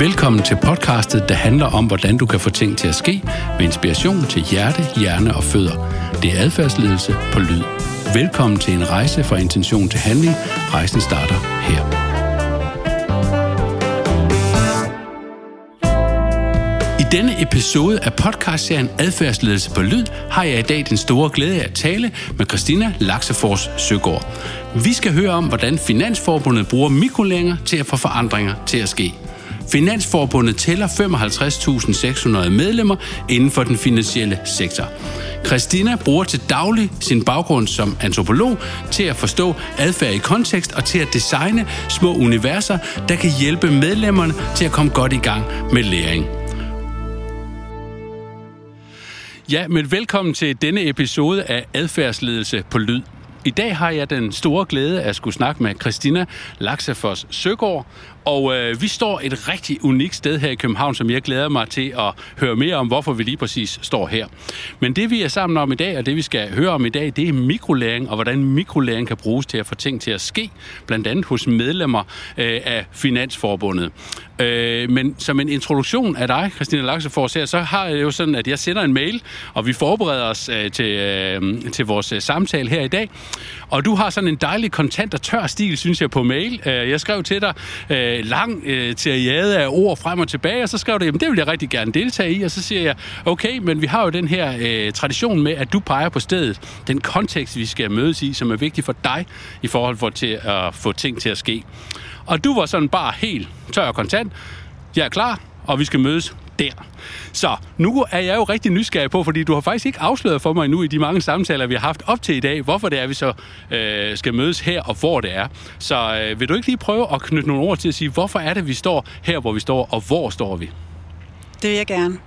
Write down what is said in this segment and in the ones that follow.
Velkommen til podcastet, der handler om, hvordan du kan få ting til at ske med inspiration til hjerte, hjerne og fødder. Det er adfærdsledelse på lyd. Velkommen til en rejse fra intention til handling. Rejsen starter her. I denne episode af podcastserien Adfærdsledelse på Lyd har jeg i dag den store glæde af at tale med Christina Laksefors Søgaard. Vi skal høre om, hvordan Finansforbundet bruger mikrolænger til at få forandringer til at ske. Finansforbundet tæller 55.600 medlemmer inden for den finansielle sektor. Christina bruger til daglig sin baggrund som antropolog til at forstå adfærd i kontekst og til at designe små universer, der kan hjælpe medlemmerne til at komme godt i gang med læring. Ja, men velkommen til denne episode af Adfærdsledelse på Lyd. I dag har jeg den store glæde at skulle snakke med Christina Laksefors Søgaard, og øh, vi står et rigtig unikt sted her i København, som jeg glæder mig til at høre mere om, hvorfor vi lige præcis står her. Men det vi er sammen om i dag, og det vi skal høre om i dag, det er mikrolæring, og hvordan mikrolæring kan bruges til at få ting til at ske, blandt andet hos medlemmer øh, af Finansforbundet. Øh, men som en introduktion af dig, Christina Laksefors, her, så har jeg jo sådan, at jeg sender en mail, og vi forbereder os øh, til, øh, til vores øh, samtale her i dag. Og du har sådan en dejlig kontant og tør stil, synes jeg, på mail. Øh, jeg skrev til dig øh, Øh, lang øh, teriade af ord frem og tilbage, og så skrev det, jamen det vil jeg rigtig gerne deltage i, og så siger jeg, okay, men vi har jo den her øh, tradition med, at du peger på stedet, den kontekst, vi skal mødes i, som er vigtig for dig i forhold for til at få ting til at ske. Og du var sådan bare helt tør og kontant. Jeg er klar, og vi skal mødes der. Så nu er jeg jo rigtig nysgerrig på, fordi du har faktisk ikke afsløret for mig nu i de mange samtaler, vi har haft op til i dag, hvorfor det er, vi så øh, skal mødes her og hvor det er. Så øh, vil du ikke lige prøve at knytte nogle ord til at sige, hvorfor er det, vi står her, hvor vi står, og hvor står vi? Det vil jeg gerne.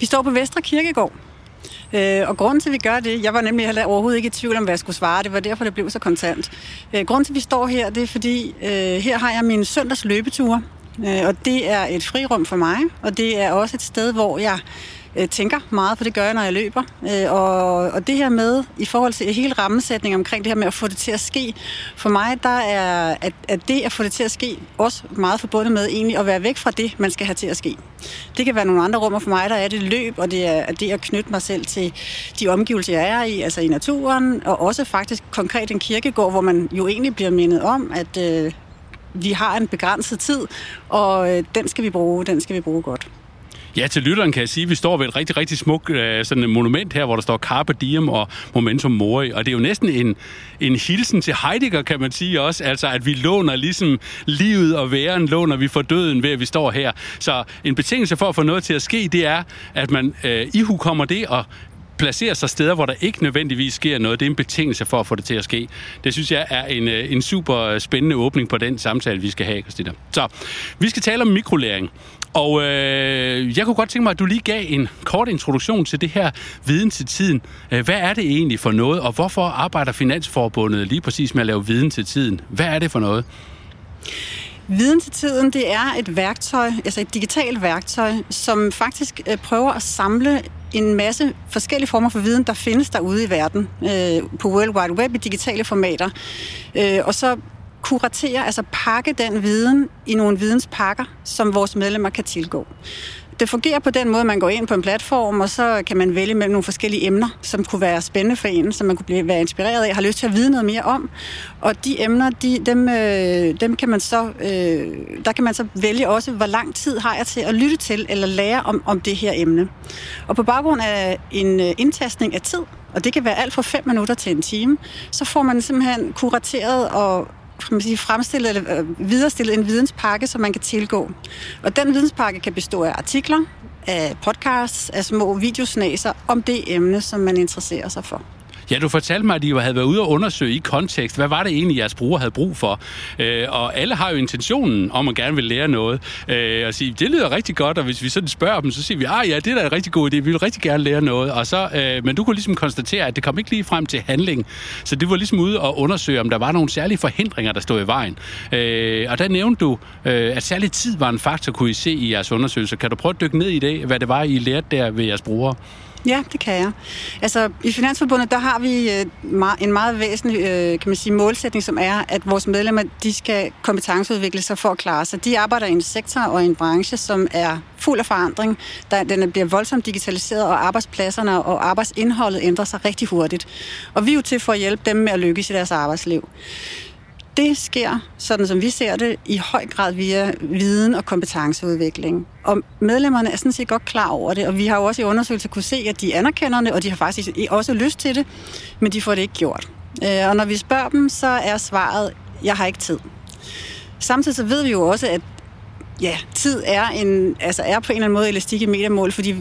Vi står på Vestre Kirkegård. Øh, og grunden til, at vi gør det, jeg var nemlig heller overhovedet ikke i tvivl om, hvad jeg skulle svare. Det var derfor, det blev så kontant. Øh, grunden til, at vi står her, det er fordi, øh, her har jeg min søndags løbeture. Øh, og det er et frirum for mig, og det er også et sted, hvor jeg øh, tænker meget, for det gør jeg, når jeg løber. Øh, og, og det her med, i forhold til hele rammesætningen omkring det her med at få det til at ske, for mig, der er at, at det at få det til at ske, også meget forbundet med egentlig at være væk fra det, man skal have til at ske. Det kan være nogle andre rummer for mig, der er det løb, og det er det at knytte mig selv til de omgivelser, jeg er i, altså i naturen, og også faktisk konkret en kirkegård, hvor man jo egentlig bliver mindet om, at øh, vi har en begrænset tid, og øh, den skal vi bruge, den skal vi bruge godt. Ja, til lytteren kan jeg sige, at vi står ved et rigtig, rigtig smukt øh, sådan et monument her, hvor der står Carpe Diem og Momentum Mori. Og det er jo næsten en, en hilsen til Heidegger, kan man sige også. Altså, at vi låner ligesom livet og væren, låner vi for døden ved, at vi står her. Så en betingelse for at få noget til at ske, det er, at man øh, ihu kommer det, og placere sig steder, hvor der ikke nødvendigvis sker noget. Det er en betingelse for at få det til at ske. Det synes jeg er en, øh, en super øh, spændende åbning på den samtale, vi skal have, Christina. Så, vi skal tale om mikrolæring. Og øh, jeg kunne godt tænke mig, at du lige gav en kort introduktion til det her viden til tiden. Øh, hvad er det egentlig for noget, og hvorfor arbejder Finansforbundet lige præcis med at lave viden til tiden? Hvad er det for noget? Viden til tiden, det er et værktøj, altså et digitalt værktøj, som faktisk prøver at samle en masse forskellige former for viden, der findes derude i verden øh, på World Wide Web i digitale formater. Øh, og så kuratere, altså pakke den viden i nogle videnspakker, som vores medlemmer kan tilgå. Det fungerer på den måde, at man går ind på en platform, og så kan man vælge mellem nogle forskellige emner, som kunne være spændende for en, som man kunne blive, være inspireret af, har lyst til at vide noget mere om. Og de emner, de, dem, øh, dem kan man så, øh, der kan man så vælge også, hvor lang tid har jeg til at lytte til eller lære om, om det her emne. Og på baggrund af en øh, indtastning af tid, og det kan være alt fra 5 minutter til en time, så får man simpelthen kurateret og kan man sige, fremstillet eller øh, viderestillet en videnspakke, som man kan tilgå. Og den videnspakke kan bestå af artikler, af podcasts, af små videosnaser om det emne, som man interesserer sig for. Ja, du fortalte mig, at I havde været ude og undersøge i kontekst. Hvad var det egentlig, jeres bruger havde brug for? Øh, og alle har jo intentionen om at gerne vil lære noget. Øh, og sige, det lyder rigtig godt, og hvis vi sådan spørger dem, så siger vi, ah ja, det er da en rigtig god idé, vi vil rigtig gerne lære noget. Og så, øh, men du kunne ligesom konstatere, at det kom ikke lige frem til handling. Så det var ligesom ude og undersøge, om der var nogle særlige forhindringer, der stod i vejen. Øh, og der nævnte du, øh, at særlig tid var en faktor, kunne I se i jeres undersøgelser. Kan du prøve at dykke ned i det, hvad det var, I lærte der ved jeres brugere? Ja, det kan jeg. Altså, i Finansforbundet, der har vi øh, en meget væsentlig øh, kan man sige, målsætning, som er, at vores medlemmer de skal kompetenceudvikle sig for at klare sig. De arbejder i en sektor og i en branche, som er fuld af forandring. Der, den bliver voldsomt digitaliseret, og arbejdspladserne og arbejdsindholdet ændrer sig rigtig hurtigt. Og vi er jo til for at hjælpe dem med at lykkes i deres arbejdsliv. Det sker, sådan som vi ser det, i høj grad via viden og kompetenceudvikling. Og medlemmerne er sådan set godt klar over det, og vi har jo også i undersøgelser kunne se, at de anerkender det, og de har faktisk også lyst til det, men de får det ikke gjort. Øh, og når vi spørger dem, så er svaret, jeg har ikke tid. Samtidig så ved vi jo også, at ja, tid er, en, altså er på en eller anden måde elastik i metermål, fordi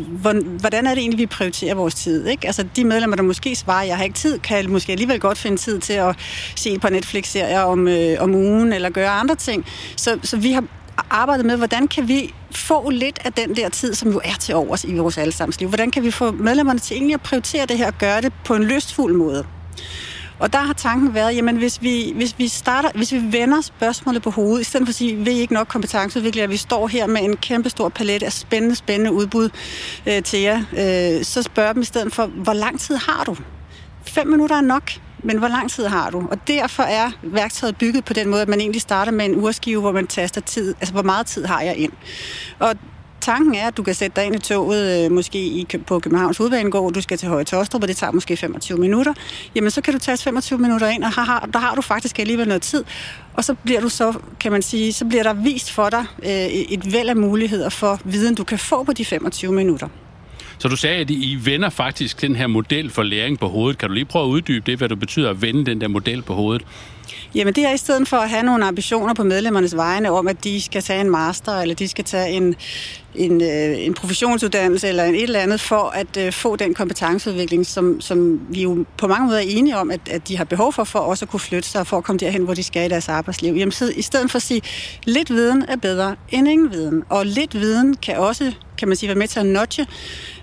hvordan er det egentlig, vi prioriterer vores tid? Ikke? Altså de medlemmer, der måske svarer, jeg har ikke tid, kan måske alligevel godt finde tid til at se på Netflix-serier om, øh, om ugen, eller gøre andre ting. Så, så vi har arbejdet med, hvordan kan vi få lidt af den der tid, som jo er til overs i vores allesammens liv. Hvordan kan vi få medlemmerne til egentlig at prioritere det her og gøre det på en lystfuld måde? Og der har tanken været, jamen hvis vi, hvis vi, starter, hvis vi vender spørgsmålet på hovedet, i stedet for at sige, vi er ikke nok kompetenceudviklere, vi står her med en kæmpe stor palet af spændende, spændende udbud øh, til jer, øh, så spørger dem i stedet for, hvor lang tid har du? Fem minutter er nok, men hvor lang tid har du? Og derfor er værktøjet bygget på den måde, at man egentlig starter med en urskive, hvor man taster tid, altså hvor meget tid har jeg ind. Og tanken er, at du kan sætte dig ind i toget, øh, måske i, på Københavns Hovedbanegård, du skal til Høje Tostrup, og det tager måske 25 minutter. Jamen, så kan du tage 25 minutter ind, og har, der har du faktisk alligevel noget tid. Og så bliver du så, kan man sige, så bliver der vist for dig øh, et væld af muligheder for viden, du kan få på de 25 minutter. Så du sagde, at I vender faktisk den her model for læring på hovedet. Kan du lige prøve at uddybe det, hvad det betyder at vende den der model på hovedet? Jamen det er i stedet for at have nogle ambitioner på medlemmernes vegne om, at de skal tage en master, eller de skal tage en, en, øh, en professionsuddannelse eller en et eller andet for at øh, få den kompetenceudvikling, som, som vi jo på mange måder er enige om, at, at de har behov for, for også at kunne flytte sig og for at komme derhen, hvor de skal i deres arbejdsliv. Jamen så i stedet for at sige, lidt viden er bedre end ingen viden, og lidt viden kan også kan man sige, være med til at notche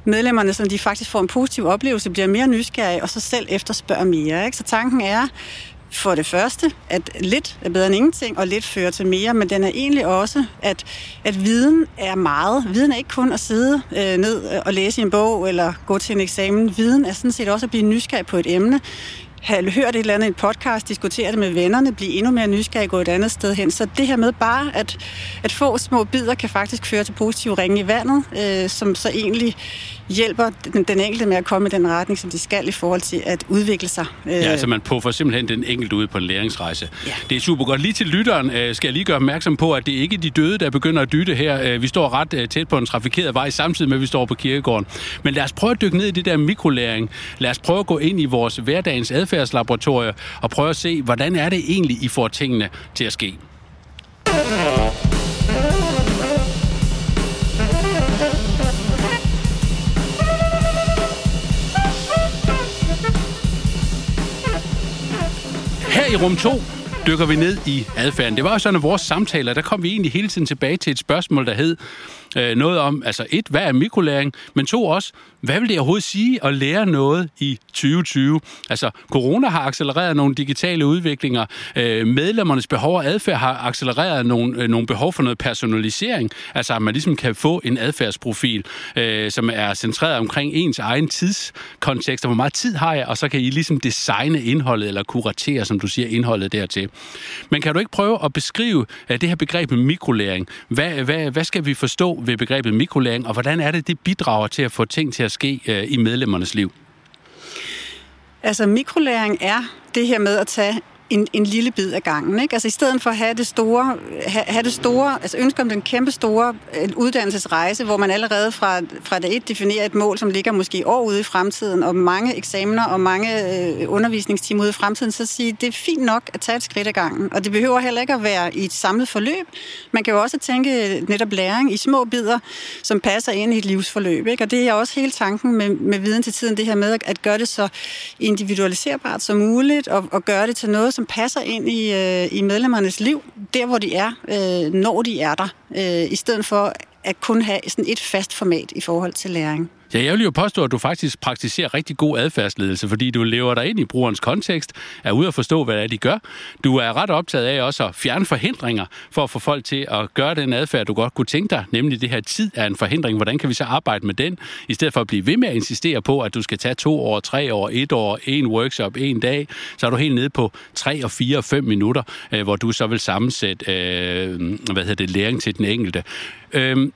medlemmerne, så de faktisk får en positiv oplevelse, bliver mere nysgerrige og så selv efterspørger mere. Ikke? Så tanken er, for det første, at lidt er bedre end ingenting, og lidt fører til mere, men den er egentlig også, at, at viden er meget. Viden er ikke kun at sidde øh, ned og læse i en bog eller gå til en eksamen. Viden er sådan set også at blive nysgerrig på et emne have hørt et eller andet i en podcast, diskutere det med vennerne, blive endnu mere nysgerrig, gå et andet sted hen. Så det her med bare at, at få små bidder kan faktisk føre til positive ringe i vandet, øh, som så egentlig hjælper den, den enkelte med at komme i den retning, som de skal i forhold til at udvikle sig. Ja, altså man puffer simpelthen den enkelte ud på en læringsrejse. Ja. Det er super godt. Lige til lytteren øh, skal jeg lige gøre opmærksom på, at det ikke er de døde, der begynder at dytte her. Øh, vi står ret øh, tæt på en trafikeret vej, samtidig med, at vi står på kirkegården. Men lad os prøve at dykke ned i det der mikrolæring. Lad os prøve at gå ind i vores hverdagens adfærdslaboratorier og prøve at se, hvordan er det egentlig, I får tingene til at ske. I rum 2 dykker vi ned i adfærden. Det var jo sådan, at vores samtaler, der kom vi egentlig hele tiden tilbage til et spørgsmål, der hed øh, noget om, altså et, hvad er mikrolæring? Men to også, hvad vil det overhovedet sige at lære noget i 2020? Altså, corona har accelereret nogle digitale udviklinger. Øh, medlemmernes behov og adfærd har accelereret nogle, øh, nogle behov for noget personalisering. Altså, at man ligesom kan få en adfærdsprofil, øh, som er centreret omkring ens egen tidskontekst, og hvor meget tid har jeg, og så kan I ligesom designe indholdet, eller kuratere, som du siger, indholdet dertil. Men kan du ikke prøve at beskrive øh, det her begreb med mikrolæring? Hvad, hvad, hvad skal vi forstå ved begrebet mikrolæring, og hvordan er det, det bidrager til at få ting til at ske øh, i medlemmernes liv? Altså mikrolæring er det her med at tage en, en lille bid af gangen. Ikke? Altså i stedet for at have det store, have, have det store altså ønske om den kæmpe store øh, uddannelsesrejse, hvor man allerede fra, fra dag et definerer et mål, som ligger måske år ude i fremtiden, og mange eksamener og mange øh, undervisningstimer ude i fremtiden, så sige, det er fint nok at tage et skridt af gangen. Og det behøver heller ikke at være i et samlet forløb. Man kan jo også tænke øh, netop læring i små bidder, som passer ind i et livsforløb. Ikke? Og det er også hele tanken med, med viden til tiden, det her med at gøre det så individualiserbart som muligt, og, og gøre det til noget, som passer ind i, øh, i medlemmernes liv, der hvor de er, øh, når de er der, øh, i stedet for at kun have sådan et fast format i forhold til læring. Ja, jeg vil jo påstå, at du faktisk praktiserer rigtig god adfærdsledelse, fordi du lever dig ind i brugerens kontekst, er ude at forstå, hvad det er, de gør. Du er ret optaget af også at fjerne forhindringer for at få folk til at gøre den adfærd, du godt kunne tænke dig, nemlig det her tid er en forhindring. Hvordan kan vi så arbejde med den, i stedet for at blive ved med at insistere på, at du skal tage to år, tre år, et år, en workshop, en dag, så er du helt nede på tre og fire og fem minutter, øh, hvor du så vil sammensætte øh, hvad hedder det, læring til den enkelte. Øh,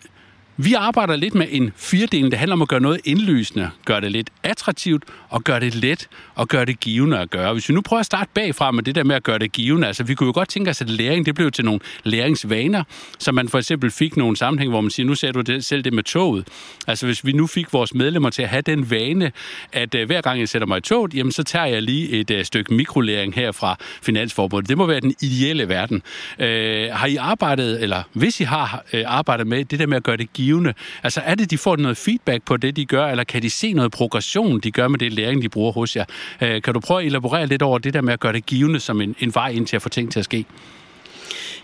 vi arbejder lidt med en firedeling, der handler om at gøre noget indlysende, gøre det lidt attraktivt og gøre det let og gøre det givende at gøre. Hvis vi nu prøver at starte bagfra med det der med at gøre det givende, altså vi kunne jo godt tænke os, at læring det blev til nogle læringsvaner, så man for eksempel fik nogle sammenhæng, hvor man siger, nu ser du det, selv det med toget. Altså hvis vi nu fik vores medlemmer til at have den vane, at uh, hver gang jeg sætter mig i toget, jamen så tager jeg lige et uh, stykke mikrolæring her fra Finansforbundet. Det må være den ideelle verden. Uh, har I arbejdet, eller hvis I har uh, arbejdet med det der med at gøre det givende, givende? Altså er det, de får noget feedback på det, de gør, eller kan de se noget progression, de gør med det læring, de bruger hos jer? Øh, kan du prøve at elaborere lidt over det der med at gøre det givende som en, en vej ind til at få ting til at ske?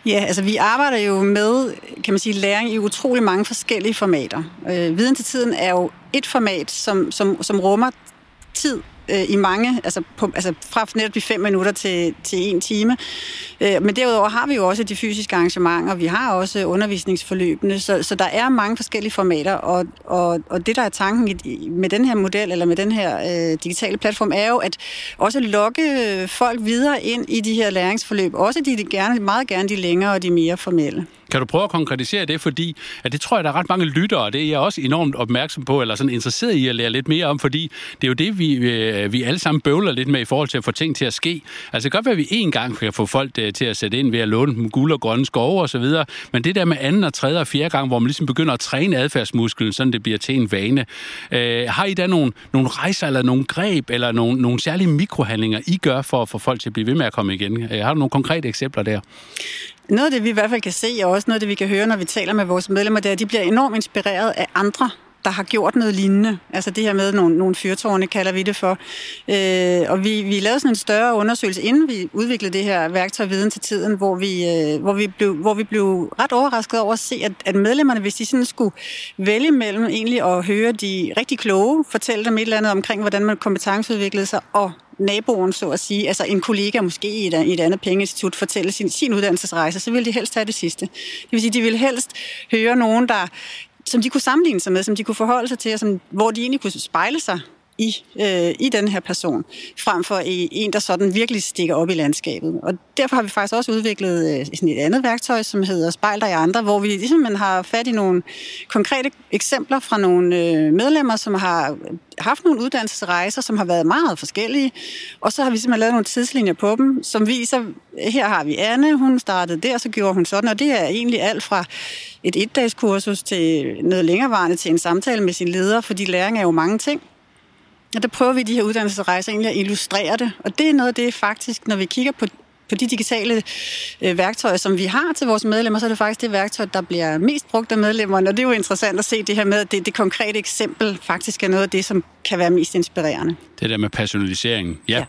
Ja, altså vi arbejder jo med, kan man sige, læring i utrolig mange forskellige formater. Øh, viden til tiden er jo et format, som, som, som rummer tid øh, i mange, altså, på, altså fra netop de fem minutter til, til en time. Øh, men derudover har vi jo også de fysiske arrangementer, vi har også undervisningsforløbene, så, så der er mange forskellige formater, og, og, og det der er tanken med den her model, eller med den her øh, digitale platform, er jo at også lokke folk videre ind i de her læringsforløb, også de, de gerne, meget gerne de længere og de mere formelle. Kan du prøve at konkretisere det, fordi at det tror jeg, der er ret mange lyttere, og det er jeg også enormt opmærksom på, eller sådan interesseret i at lære lidt mere om, fordi det er jo det, vi, øh, vi alle sammen bøvler lidt med i forhold til at få ting til at ske. Altså det kan godt være, at vi en gang kan få folk øh, til at sætte ind ved at låne dem guld og grønne skove osv., men det der med anden og tredje og fjerde gang, hvor man ligesom begynder at træne adfærdsmusklen, så det bliver til en vane. Øh, har I da nogle, nogle rejser, eller nogle greb, eller nogle, nogle særlige mikrohandlinger, I gør for at få folk til at blive ved med at komme igen? Øh, har du nogle konkrete eksempler der? Noget af det, vi i hvert fald kan se, og også noget af det, vi kan høre, når vi taler med vores medlemmer, det er, at de bliver enormt inspireret af andre der har gjort noget lignende. Altså det her med nogle, nogle fyrtårne, kalder vi det for. Øh, og vi, vi lavede sådan en større undersøgelse, inden vi udviklede det her værktøj Viden til Tiden, hvor vi, øh, hvor vi, blev, hvor vi blev ret overrasket over at se, at, at medlemmerne, hvis de sådan skulle vælge mellem egentlig at høre de rigtig kloge, fortælle dem et eller andet omkring, hvordan man kompetenceudviklede sig, og naboen, så at sige, altså en kollega måske i et, i et andet pengeinstitut, fortælle sin, sin uddannelsesrejse, så ville de helst have det sidste. Det vil sige, de ville helst høre nogen, der som de kunne sammenligne sig med, som de kunne forholde sig til, og som, hvor de egentlig kunne spejle sig i, øh, i den her person, frem for en, der sådan virkelig stikker op i landskabet. Og derfor har vi faktisk også udviklet øh, sådan et andet værktøj, som hedder Spejl dig i andre, hvor vi ligesom man har fat i nogle konkrete eksempler fra nogle øh, medlemmer, som har haft nogle uddannelsesrejser, som har været meget forskellige, og så har vi simpelthen lavet nogle tidslinjer på dem, som viser, her har vi Anne, hun startede der, så gjorde hun sådan, og det er egentlig alt fra et etdagskursus til noget længerevarende til en samtale med sin leder, fordi læring er jo mange ting. Og der prøver vi de her uddannelsesrejser egentlig at illustrere det. Og det er noget af det faktisk, når vi kigger på, på de digitale øh, værktøjer, som vi har til vores medlemmer, så er det faktisk det værktøj, der bliver mest brugt af medlemmerne. Og det er jo interessant at se det her med, at det, det konkrete eksempel faktisk er noget af det, som kan være mest inspirerende. Det der med personalisering. Ja. ja.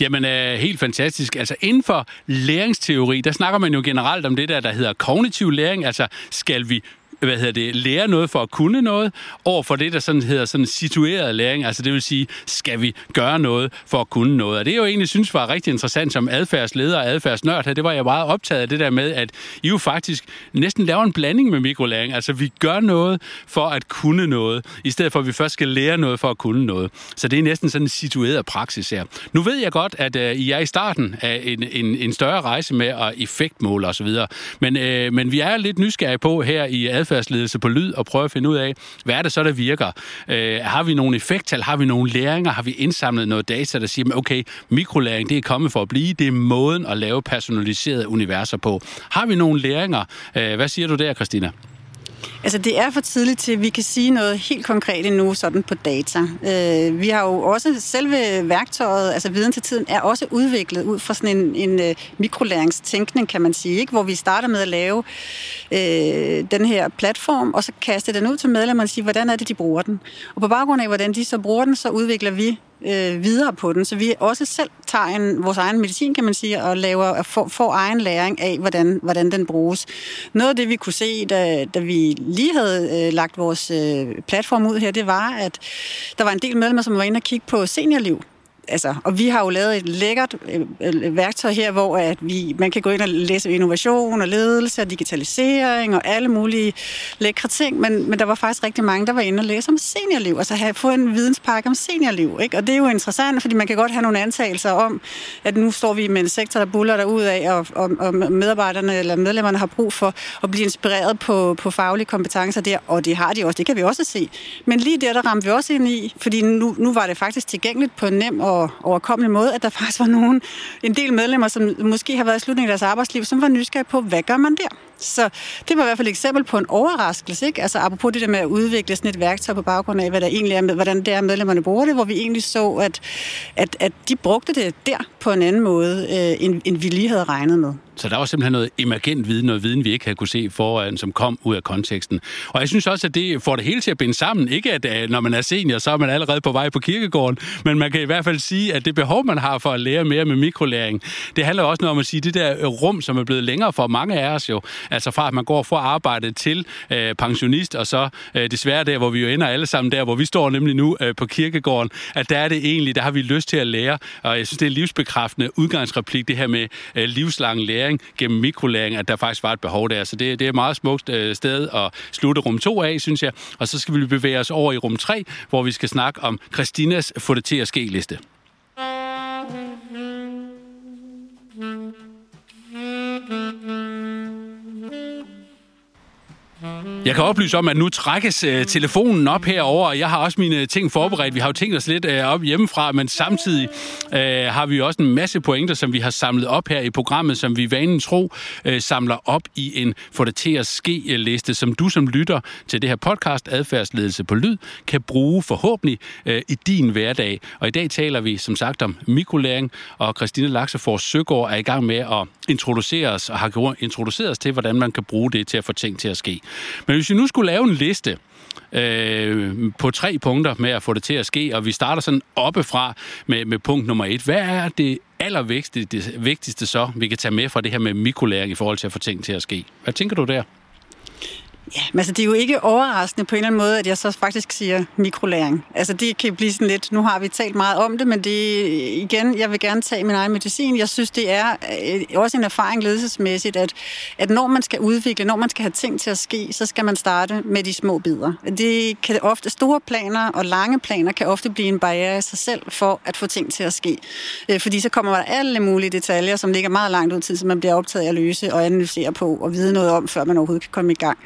Jamen, øh, helt fantastisk. Altså, inden for læringsteori, der snakker man jo generelt om det der, der hedder kognitiv læring. Altså, skal vi hvad hedder det, lære noget for at kunne noget, over for det, der sådan hedder sådan situeret læring. Altså det vil sige, skal vi gøre noget for at kunne noget? Og det, jeg jo egentlig synes var rigtig interessant som adfærdsleder og adfærdsnørd her, det var jeg meget optaget af det der med, at I jo faktisk næsten laver en blanding med mikrolæring. Altså vi gør noget for at kunne noget, i stedet for at vi først skal lære noget for at kunne noget. Så det er næsten sådan en situeret praksis her. Nu ved jeg godt, at uh, I er i starten af en, en, en større rejse med at effektmåle osv., men, uh, men vi er lidt nysgerrige på her i adfærd adfærdsledelse på lyd og prøve at finde ud af, hvad er det så, der virker? Øh, har vi nogle effekttal? Har vi nogle læringer? Har vi indsamlet noget data, der siger, okay, mikrolæring, det er kommet for at blive. Det er måden at lave personaliserede universer på. Har vi nogle læringer? Øh, hvad siger du der, Christina? Altså, det er for tidligt til, at vi kan sige noget helt konkret endnu sådan på data. Øh, vi har jo også selve værktøjet, altså viden til tiden, er også udviklet ud fra sådan en, en øh, mikrolæringstænkning, kan man sige, ikke? hvor vi starter med at lave øh, den her platform, og så kaste den ud til medlemmerne og sige, hvordan er det, de bruger den. Og på baggrund af, hvordan de så bruger den, så udvikler vi øh, videre på den, så vi også selv tager en, vores egen medicin, kan man sige, og laver, får, får egen læring af, hvordan, hvordan den bruges. Noget af det, vi kunne se, da, da vi lige havde øh, lagt vores øh, platform ud her, det var, at der var en del medlemmer, som var inde og kigge på seniorliv altså, og vi har jo lavet et lækkert øh, øh, værktøj her, hvor at vi, man kan gå ind og læse innovation og ledelse og digitalisering og alle mulige lækre ting, men, men der var faktisk rigtig mange, der var inde og læse om seniorliv, altså have fået en videnspakke om seniorliv. Ikke? Og det er jo interessant, fordi man kan godt have nogle antagelser om, at nu står vi med en sektor, der buller der ud af, og, og, og medarbejderne eller medlemmerne har brug for at blive inspireret på, på faglige kompetencer der, og det har de også, det kan vi også se. Men lige der, der ramte vi også ind i, fordi nu, nu var det faktisk tilgængeligt på en nem og og overkommelig måde, at der faktisk var nogen, en del medlemmer, som måske har været i slutningen af deres arbejdsliv, som var nysgerrige på, hvad gør man der? Så det var i hvert fald et eksempel på en overraskelse, ikke? Altså apropos det der med at udvikle sådan et værktøj på baggrund af, hvad der egentlig er med, hvordan det er, medlemmerne bruger det, hvor vi egentlig så, at, at, at de brugte det der på en anden måde, øh, end, end vi lige havde regnet med. Så der var simpelthen noget emergent viden, noget viden, vi ikke havde kunne se foran, som kom ud af konteksten. Og jeg synes også, at det får det hele til at binde sammen. Ikke at øh, når man er senior, så er man allerede på vej på kirkegården, men man kan i hvert fald sige, at det behov, man har for at lære mere med mikrolæring, det handler også noget om at sige, det der rum, som er blevet længere for mange af os jo, altså fra at man går fra arbejde til øh, pensionist, og så øh, desværre der, hvor vi jo ender alle sammen der, hvor vi står nemlig nu øh, på kirkegården, at der er det egentlig, der har vi lyst til at lære, og jeg synes, det er livsbekræftende udgangsreplik, det her med øh, livslang læring gennem mikrolæring, at der faktisk var et behov der. Så det, det er et meget smukt øh, sted at slutte rum 2 af, synes jeg. Og så skal vi bevæge os over i rum 3, hvor vi skal snakke om Christinas få det til at ske liste. Jeg kan oplyse om, at nu trækkes uh, telefonen op herover, og jeg har også mine ting forberedt. Vi har jo tænkt os lidt uh, op hjemmefra, men samtidig uh, har vi også en masse pointer, som vi har samlet op her i programmet, som vi vanen tro uh, samler op i en få det til at ske-liste, som du som lytter til det her podcast, Adfærdsledelse på Lyd, kan bruge forhåbentlig uh, i din hverdag. Og i dag taler vi som sagt om mikrolæring, og Christine Laksefors Søgaard er i gang med at introducere os, og har introduceret os til, hvordan man kan bruge det til at få ting til at ske. Men hvis vi nu skulle lave en liste øh, på tre punkter med at få det til at ske, og vi starter sådan oppefra med, med punkt nummer et. Hvad er det allervigtigste det vigtigste så, vi kan tage med fra det her med mikrolæring i forhold til at få ting til at ske? Hvad tænker du der? Ja, men altså det er jo ikke overraskende på en eller anden måde, at jeg så faktisk siger mikrolæring. Altså det kan blive sådan lidt, nu har vi talt meget om det, men det igen, jeg vil gerne tage min egen medicin. Jeg synes, det er øh, også en erfaring ledelsesmæssigt, at, at når man skal udvikle, når man skal have ting til at ske, så skal man starte med de små bidder. Det kan ofte, store planer og lange planer kan ofte blive en barriere i sig selv for at få ting til at ske. Øh, fordi så kommer der alle mulige detaljer, som ligger meget langt ud tid, som man bliver optaget af at løse og analysere på og vide noget om, før man overhovedet kan komme i gang.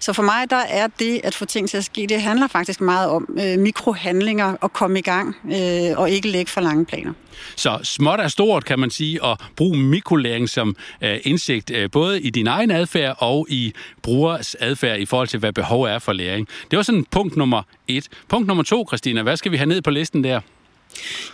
Så for mig, der er det at få ting til at ske, det handler faktisk meget om øh, mikrohandlinger og komme i gang, øh, og ikke lægge for lange planer. Så småt er stort, kan man sige, at bruge mikrolæring som øh, indsigt, øh, både i din egen adfærd og i brugers adfærd i forhold til, hvad behov er for læring. Det var sådan punkt nummer et. Punkt nummer to, Christina, hvad skal vi have ned på listen der?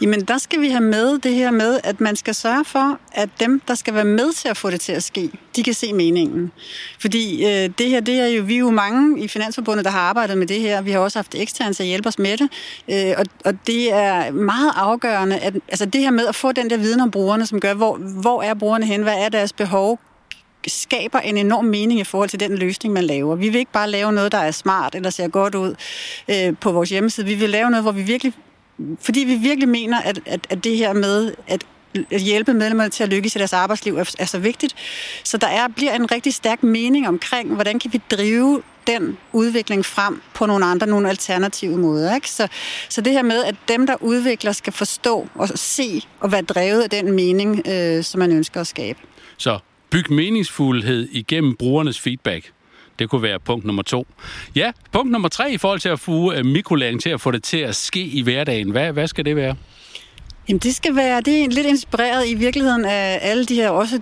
Jamen, der skal vi have med det her med, at man skal sørge for, at dem, der skal være med til at få det til at ske, de kan se meningen. Fordi øh, det her, det er jo, vi er jo mange i Finansforbundet, der har arbejdet med det her. Vi har også haft eksterne til at hjælpe os med det. Øh, og, og det er meget afgørende, at altså det her med at få den der viden om brugerne, som gør, hvor, hvor er brugerne hen, hvad er deres behov, skaber en enorm mening i forhold til den løsning, man laver. Vi vil ikke bare lave noget, der er smart eller ser godt ud øh, på vores hjemmeside. Vi vil lave noget, hvor vi virkelig fordi vi virkelig mener, at, at, at det her med at at hjælpe medlemmerne til at lykkes i deres arbejdsliv er, er så vigtigt. Så der er, bliver en rigtig stærk mening omkring, hvordan kan vi drive den udvikling frem på nogle andre, nogle alternative måder. Ikke? Så, så det her med, at dem, der udvikler, skal forstå og se og være drevet af den mening, øh, som man ønsker at skabe. Så byg meningsfuldhed igennem brugernes feedback. Det kunne være punkt nummer to. Ja, punkt nummer tre i forhold til at få øh, mikrolæring til at få det til at ske i hverdagen. Hvad, hvad skal det være? Jamen det skal være, det er lidt inspireret i virkeligheden af alle de her også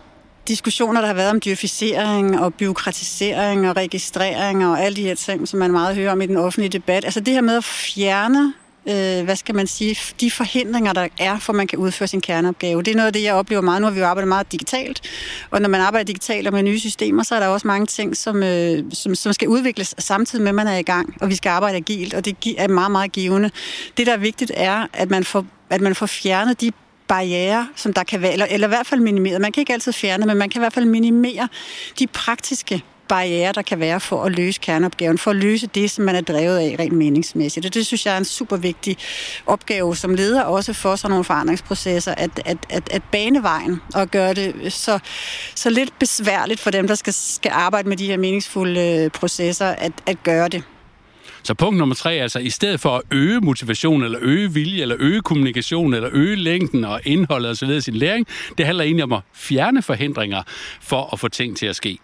diskussioner, der har været om dyrficering og byråkratisering og registrering og alle de her ting, som man meget hører om i den offentlige debat. Altså det her med at fjerne øh, hvad skal man sige, de forhindringer, der er, for man kan udføre sin kerneopgave. Det er noget af det, jeg oplever meget. Nu har vi jo arbejdet meget digitalt, og når man arbejder digitalt og med nye systemer, så er der også mange ting, som, øh, som, som skal udvikles samtidig med, at man er i gang, og vi skal arbejde agilt, og det er meget, meget givende. Det, der er vigtigt, er, at man får at man får fjernet de barriere, som der kan være, eller, eller i hvert fald minimeret. Man kan ikke altid fjerne, men man kan i hvert fald minimere de praktiske barriere, der kan være for at løse kerneopgaven, for at løse det, som man er drevet af rent meningsmæssigt. Og det synes jeg er en super vigtig opgave som leder, også for sådan nogle forandringsprocesser, at, at, at, at banevejen og gøre det så, så lidt besværligt for dem, der skal, skal arbejde med de her meningsfulde øh, processer, at, at gøre det. Så punkt nummer tre, altså i stedet for at øge motivation, eller øge vilje, eller øge kommunikation, eller øge længden og indholdet osv. i sin læring, det handler egentlig om at fjerne forhindringer for at få ting til at ske.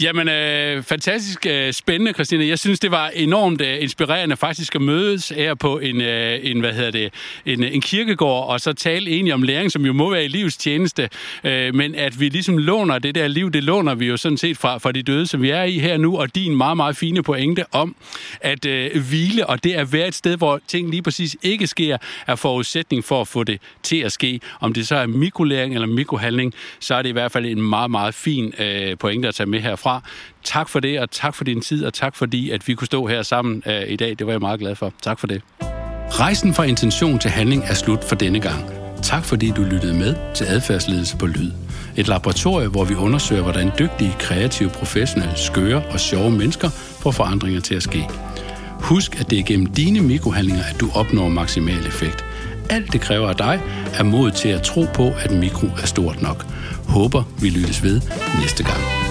Jamen, øh, fantastisk øh, spændende, Christina. Jeg synes, det var enormt øh, inspirerende faktisk at mødes her på en, øh, en hvad hedder det, en, øh, en kirkegård, og så tale egentlig om læring, som jo må være i livets tjeneste, øh, men at vi ligesom låner det der liv, det låner vi jo sådan set fra, fra de døde, som vi er i her nu, og din meget, meget fine pointe om, at øh, hvile, og det at være et sted, hvor ting lige præcis ikke sker, er forudsætning for at få det til at ske. Om det så er mikrolæring eller mikrohandling, så er det i hvert fald en meget, meget fin øh, pointe at tage med her fra. Tak for det, og tak for din tid, og tak fordi, at vi kunne stå her sammen uh, i dag. Det var jeg meget glad for. Tak for det. Rejsen fra intention til handling er slut for denne gang. Tak fordi du lyttede med til adfærdsledelse på lyd. Et laboratorium, hvor vi undersøger, hvordan dygtige, kreative, professionelle, skøre og sjove mennesker får forandringer til at ske. Husk, at det er gennem dine mikrohandlinger, at du opnår maksimal effekt. Alt det kræver af dig er mod til at tro på, at mikro er stort nok. Håber, vi lyttes ved næste gang.